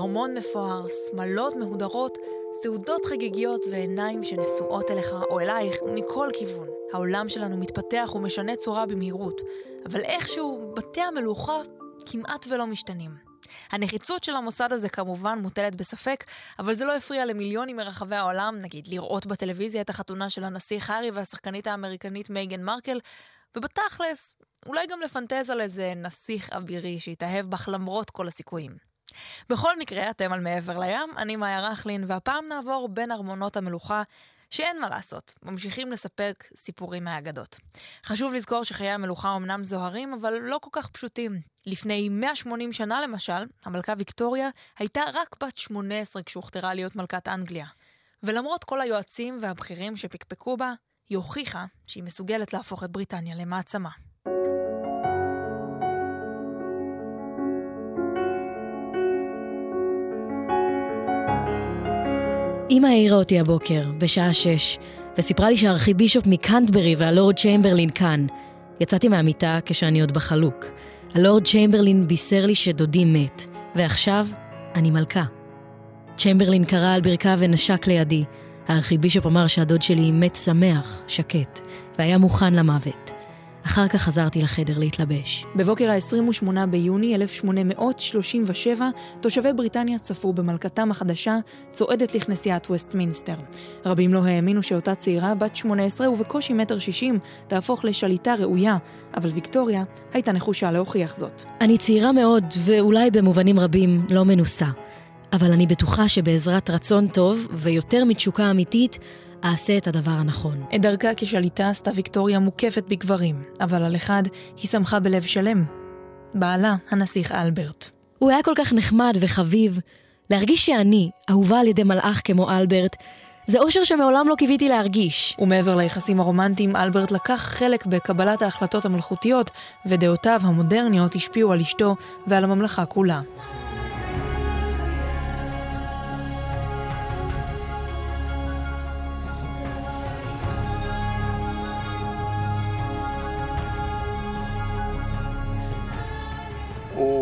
ארמון מפואר, שמלות מהודרות, סעודות חגיגיות ועיניים שנשואות אליך או אלייך מכל כיוון. העולם שלנו מתפתח ומשנה צורה במהירות, אבל איכשהו בתי המלוכה כמעט ולא משתנים. הנחיצות של המוסד הזה כמובן מוטלת בספק, אבל זה לא הפריע למיליונים מרחבי העולם, נגיד לראות בטלוויזיה את החתונה של הנסיך הארי והשחקנית האמריקנית מייגן מרקל, ובתכלס, אולי גם לפנטז על איזה נסיך אבירי שיתאהב בך למרות כל הסיכויים. בכל מקרה, אתם על מעבר לים, אני מאיה רכלין, והפעם נעבור בין ארמונות המלוכה שאין מה לעשות, ממשיכים לספק סיפורים מהאגדות. חשוב לזכור שחיי המלוכה אמנם זוהרים, אבל לא כל כך פשוטים. לפני 180 שנה למשל, המלכה ויקטוריה הייתה רק בת 18 כשהוכתרה להיות מלכת אנגליה. ולמרות כל היועצים והבכירים שפקפקו בה, היא הוכיחה שהיא מסוגלת להפוך את בריטניה למעצמה. אמא העירה אותי הבוקר, בשעה שש, וסיפרה לי שהארכיבישופ מקנטברי והלורד צ'יימברלין כאן. יצאתי מהמיטה כשאני עוד בחלוק. הלורד צ'יימברלין בישר לי שדודי מת, ועכשיו אני מלכה. צ'יימברלין כרע על ברכיו ונשק לידי. הארכיבישופ אמר שהדוד שלי מת שמח, שקט, והיה מוכן למוות. אחר כך חזרתי לחדר להתלבש. בבוקר ה-28 ביוני 1837, תושבי בריטניה צפו במלכתם החדשה צועדת לכנסיית ווסטמינסטר. רבים לא האמינו שאותה צעירה, בת 18 ובקושי מטר שישים, תהפוך לשליטה ראויה, אבל ויקטוריה הייתה נחושה להוכיח זאת. אני צעירה מאוד, ואולי במובנים רבים לא מנוסה. אבל אני בטוחה שבעזרת רצון טוב ויותר מתשוקה אמיתית, אעשה את הדבר הנכון. את דרכה כשליטה עשתה ויקטוריה מוקפת בגברים, אבל על אחד היא שמחה בלב שלם. בעלה, הנסיך אלברט. הוא היה כל כך נחמד וחביב. להרגיש שאני, אהובה על ידי מלאך כמו אלברט, זה אושר שמעולם לא קיוויתי להרגיש. ומעבר ליחסים הרומנטיים, אלברט לקח חלק בקבלת ההחלטות המלכותיות, ודעותיו המודרניות השפיעו על אשתו ועל הממלכה כולה.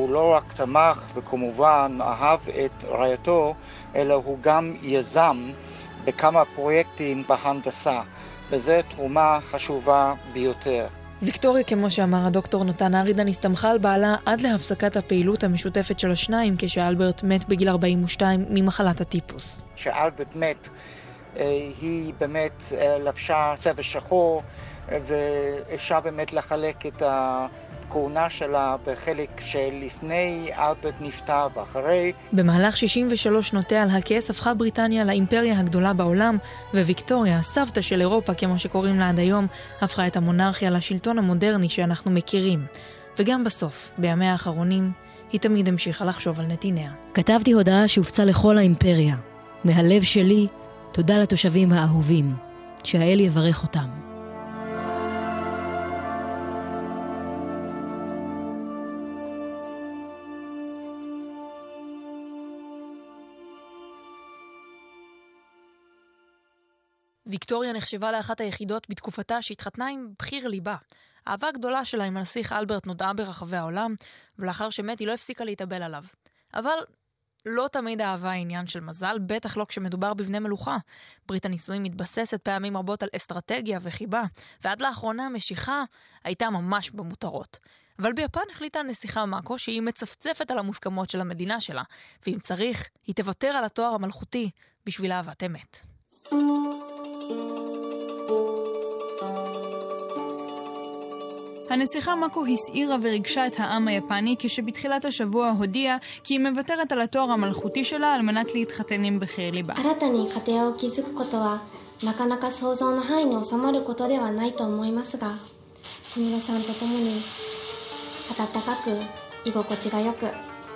לא רק תמך וכמובן אהב את רעייתו, אלא הוא גם יזם בכמה פרויקטים בהנדסה, וזו תרומה חשובה ביותר. ויקטוריה, כמו שאמר הדוקטור נתן ארידן, הסתמכה על בעלה עד להפסקת הפעילות המשותפת של השניים, כשאלברט מת בגיל 42 ממחלת הטיפוס. כשאלברט מת, אה, היא באמת אה, לבשה צבע שחור, ואפשר באמת לחלק את ה... הכהונה שלה בחלק שלפני אלברט נפטר ואחרי. במהלך 63 שנותיה על הכס הפכה בריטניה לאימפריה הגדולה בעולם, וויקטוריה, הסבתא של אירופה כמו שקוראים לה עד היום, הפכה את המונרכיה לשלטון המודרני שאנחנו מכירים. וגם בסוף, בימיה האחרונים, היא תמיד המשיכה לחשוב על נתיניה. כתבתי הודעה שהופצה לכל האימפריה. מהלב שלי, תודה לתושבים האהובים. שהאל יברך אותם. ויקטוריה נחשבה לאחת היחידות בתקופתה שהתחתנה עם בחיר ליבה. אהבה גדולה שלה עם הנסיך אלברט נודעה ברחבי העולם, ולאחר שמת היא לא הפסיקה להתאבל עליו. אבל לא תמיד אהבה עניין של מזל, בטח לא כשמדובר בבני מלוכה. ברית הנישואים מתבססת פעמים רבות על אסטרטגיה וחיבה, ועד לאחרונה המשיכה הייתה ממש במותרות. אבל ביפן החליטה הנסיכה מאקו שהיא מצפצפת על המוסכמות של המדינה שלה, ואם צריך, היא תוותר על התואר המלכותי בשביל אהבת אמת. הנסיכה מאקו הסעירה וריגשה את העם היפני כשבתחילת השבוע הודיעה כי היא מוותרת על התואר המלכותי שלה על מנת להתחתן עם בחיר ליבה. なかなか想像の範囲に収まることではないと思いますが、小室さんと共に温かく居心地がよく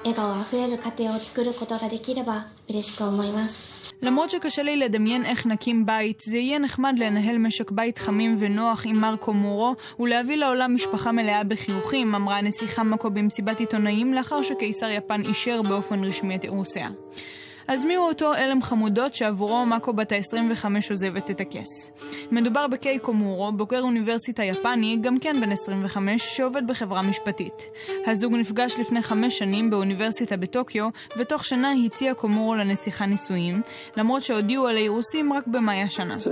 笑顔あふれる家庭を作ることができれば嬉しく思います。 למרות שקשה לי לדמיין איך נקים בית, זה יהיה נחמד לנהל משק בית חמים ונוח עם מרקו מורו ולהביא לעולם משפחה מלאה בחיוכים, אמרה הנסיכה מקו במסיבת עיתונאים לאחר שקיסר יפן אישר באופן רשמי את אירוסיה. אז מיהו אותו אלם חמודות שעבורו מאקו בת ה-25 עוזבת את הכס? מדובר בקיי קומורו, בוגר אוניברסיטה יפני, גם כן בן 25, שעובד בחברה משפטית. הזוג נפגש לפני חמש שנים באוניברסיטה בטוקיו, ותוך שנה הציע קומורו לנסיכה נישואים, למרות שהודיעו על האירוסים רק במאי השנה. So.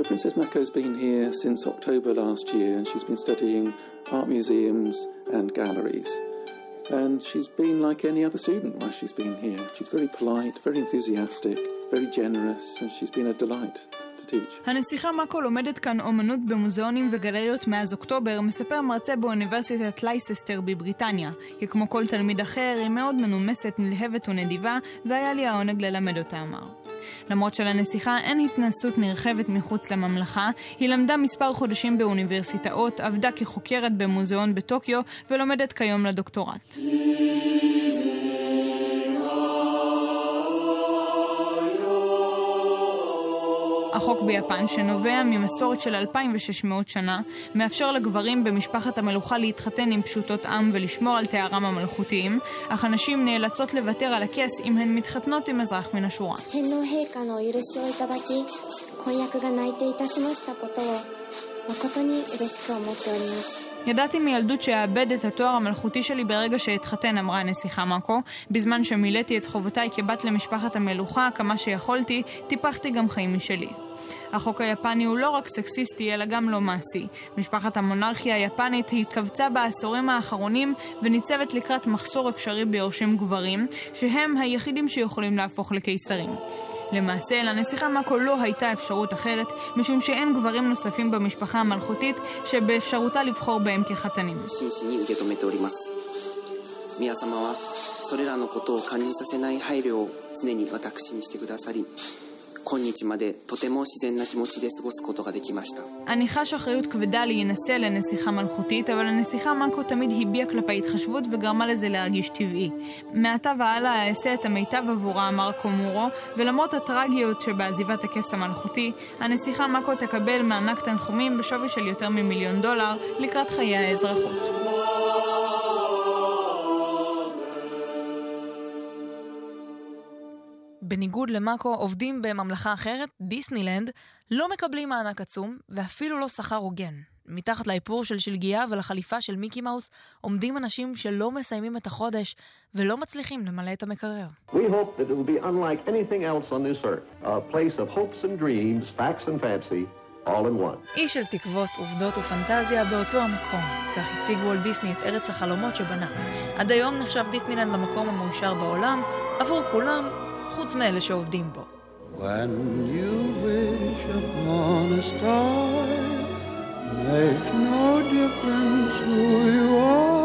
And she's been like any other student while she's been here. She's very polite, very enthusiastic, very generous, and she's been a delight. הנסיכה מאקו לומדת כאן אומנות במוזיאונים וגלריות מאז אוקטובר, מספר מרצה באוניברסיטת לייססטר בבריטניה. כי כמו כל תלמיד אחר, היא מאוד מנומסת, נלהבת ונדיבה, והיה לי העונג ללמד אותה, אמר. למרות שלנסיכה אין התנסות נרחבת מחוץ לממלכה, היא למדה מספר חודשים באוניברסיטאות, עבדה כחוקרת במוזיאון בטוקיו ולומדת כיום לדוקטורט. החוק ביפן, שנובע ממסורת של 2,600 שנה, מאפשר לגברים במשפחת המלוכה להתחתן עם פשוטות עם ולשמור על תארם המלכותיים, אך הנשים נאלצות לוותר על הכס אם הן מתחתנות עם אזרח מן השורה. 天皇陛下のお許しをいただき婚約が内定いたしましたことを誠に嬉しく思っております ידעתי מילדות שאאבד את התואר המלכותי שלי ברגע שאתחתן, אמרה הנסיכה מאקו. בזמן שמילאתי את חובותיי כבת למשפחת המלוכה כמה שיכולתי, טיפחתי גם חיים משלי. החוק היפני הוא לא רק סקסיסטי, אלא גם לא מעשי. משפחת המונרכיה היפנית התכווצה בעשורים האחרונים וניצבת לקראת מחסור אפשרי ביורשים גברים, שהם היחידים שיכולים להפוך לקיסרים. למעשה, לנסיכה מאקו לא הייתה אפשרות אחרת, משום שאין גברים נוספים במשפחה המלכותית שבאפשרותה לבחור בהם כחתנים. 真摯に受け止めております宮様はそれらのことを感じさせない配慮を常に私にしてくださり 今日までとても自然な気持ちで過ごすことができました אני חש אחריות כבדה להינשא לנסיכה מלכותית, אבל הנסיכה מאקו תמיד הביעה כלפי התחשבות וגרמה לזה להרגיש טבעי. מעתה והלאה אעשה את המיטב עבורה, אמר קומורו, ולמרות הטרגיות שבעזיבת הכס המלכותי, הנסיכה מאקו תקבל מענק תנחומים בשווי של יותר ממיליון דולר לקראת חיי האזרחות. בניגוד למאקו, עובדים בממלכה אחרת, דיסנילנד, לא מקבלים מענק עצום, ואפילו לא שכר הוגן. מתחת לאיפור של שלגיה ולחליפה של מיקי מאוס עומדים אנשים שלא מסיימים את החודש ולא מצליחים למלא את המקרר. We hope that it will be unlike anything else on this earth, a place of hopes and dreams, facts and fancy, all in one. אי של תקוות, עובדות ופנטזיה באותו המקום. כך הציג וולט דיסני את ארץ החלומות שבנה. עד היום נחשב דיסנילנד למקום המאושר בעולם, עבור כולם, חוץ מאלה שעובדים בו. When you wish upon a star, makes no difference who you are.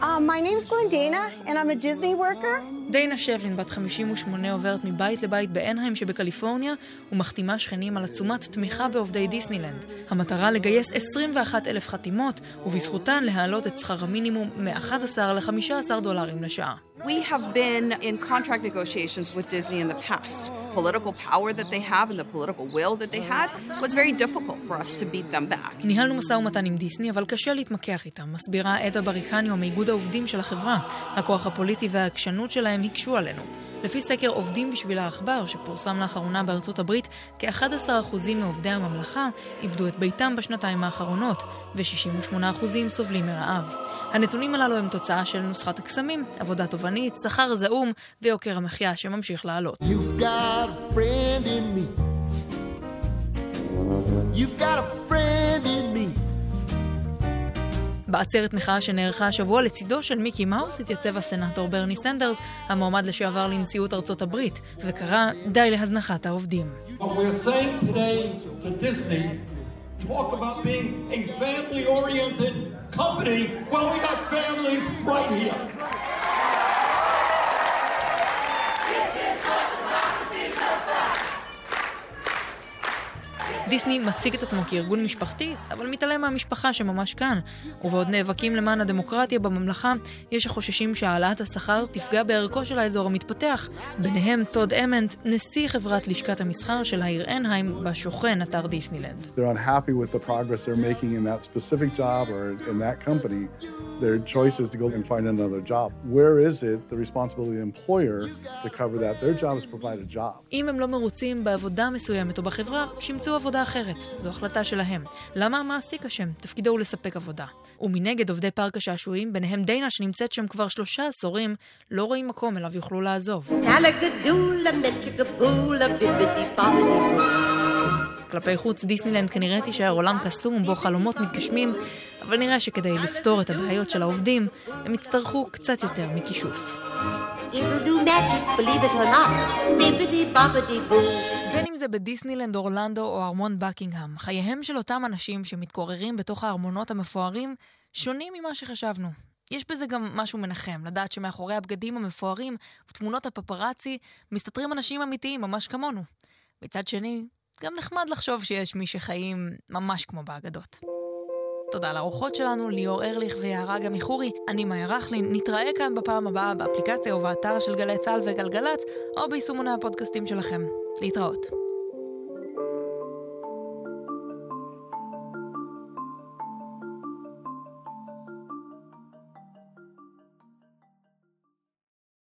Uh, my name's Glendana, and I'm a Disney worker. דיינה שבלין, בת 58, עוברת מבית לבית באנהיים שבקליפורניה ומחתימה שכנים על עצומת תמיכה בעובדי דיסנילנד. המטרה לגייס 21 אלף חתימות, ובזכותן להעלות את שכר המינימום מ-11 ל-15 דולרים לשעה. We have been in contract negotiations with Disney in the past. Political power that they have and the political will that they had was very difficult for us to beat them back. ניהלנו משא ומתן עם דיסני, אבל קשה להתמקח איתם, מסבירה עדה בריקניו מאיגוד העובדים של החברה. הכוח הפוליטי והעקשנות שלהם הקשו עלינו. לפי סקר עובדים בשביל העכבר, שפורסם לאחרונה בארצות הברית, כ-11% מעובדי הממלכה איבדו את ביתם בשנתיים האחרונות, ו-68% סובלים מרעב. הנתונים הללו הם תוצאה של נוסחת הקסמים, עבודה תובענית, שכר זעום ויוקר המחיה שממשיך לעלות. You've got a friend in me. בעצרת מחאה שנערכה השבוע לצידו של מיקי מאוס התייצב הסנאטור ברני סנדרס, המועמד לשעבר לנשיאות ארצות הברית, וקרא די להזנחת העובדים. Company. Well, we got families right here. דיסני מציג את עצמו כארגון משפחתי, אבל מתעלם מהמשפחה שממש כאן. ובעוד נאבקים למען הדמוקרטיה בממלכה, יש החוששים שהעלאת השכר תפגע בערכו של האזור המתפתח. ביניהם טוד אמנט, נשיא חברת לשכת המסחר של העיר אנהיים, בה שוכן אתר דיסנילנד. They're unhappy with the progress they're making in that specific job or in that company. Their choice is to go and find another job. Where is it the responsibility of the employer to cover that? Their job is to provide a job. אם הם לא מרוצים בעבודה מסוימת או בחברה, שימצאו עבודה אחרת. זו החלטה שלהם. למה המעסיק אשם? תפקידו הוא לספק עבודה. ומנגד עובדי פארק השעשועים, ביניהם דיינה שנמצאת שם כבר שלושה עשורים, לא רואים מקום אליו יוכלו לעזוב. כלפי חוץ, דיסנילנד כנראה תישאר עולם קסום בו חלומות מתגשמים, אבל נראה שכדי לפתור את הבעיות של העובדים, הם יצטרכו קצת יותר מכישוף. בין אם זה בדיסנילנד אורלנדו או ארמון בקינגהם, חייהם של אותם אנשים שמתגוררים בתוך הארמונות המפוארים שונים ממה שחשבנו. יש בזה גם משהו מנחם, לדעת שמאחורי הבגדים המפוארים ותמונות הפפראצי מסתתרים אנשים אמיתיים ממש כמונו. מצד שני, גם נחמד לחשוב שיש מי שחיים ממש כמו באגדות. תודה לארוחות שלנו, ליאור ארליך ויערה גם מחורי. אני מאיה רכלין, נתראה כאן בפעם הבאה באפליקציה ובאתר של גלי צה"ל וגלגלצ, או ביישומוני הפודקאסטים שלכם. להתראות.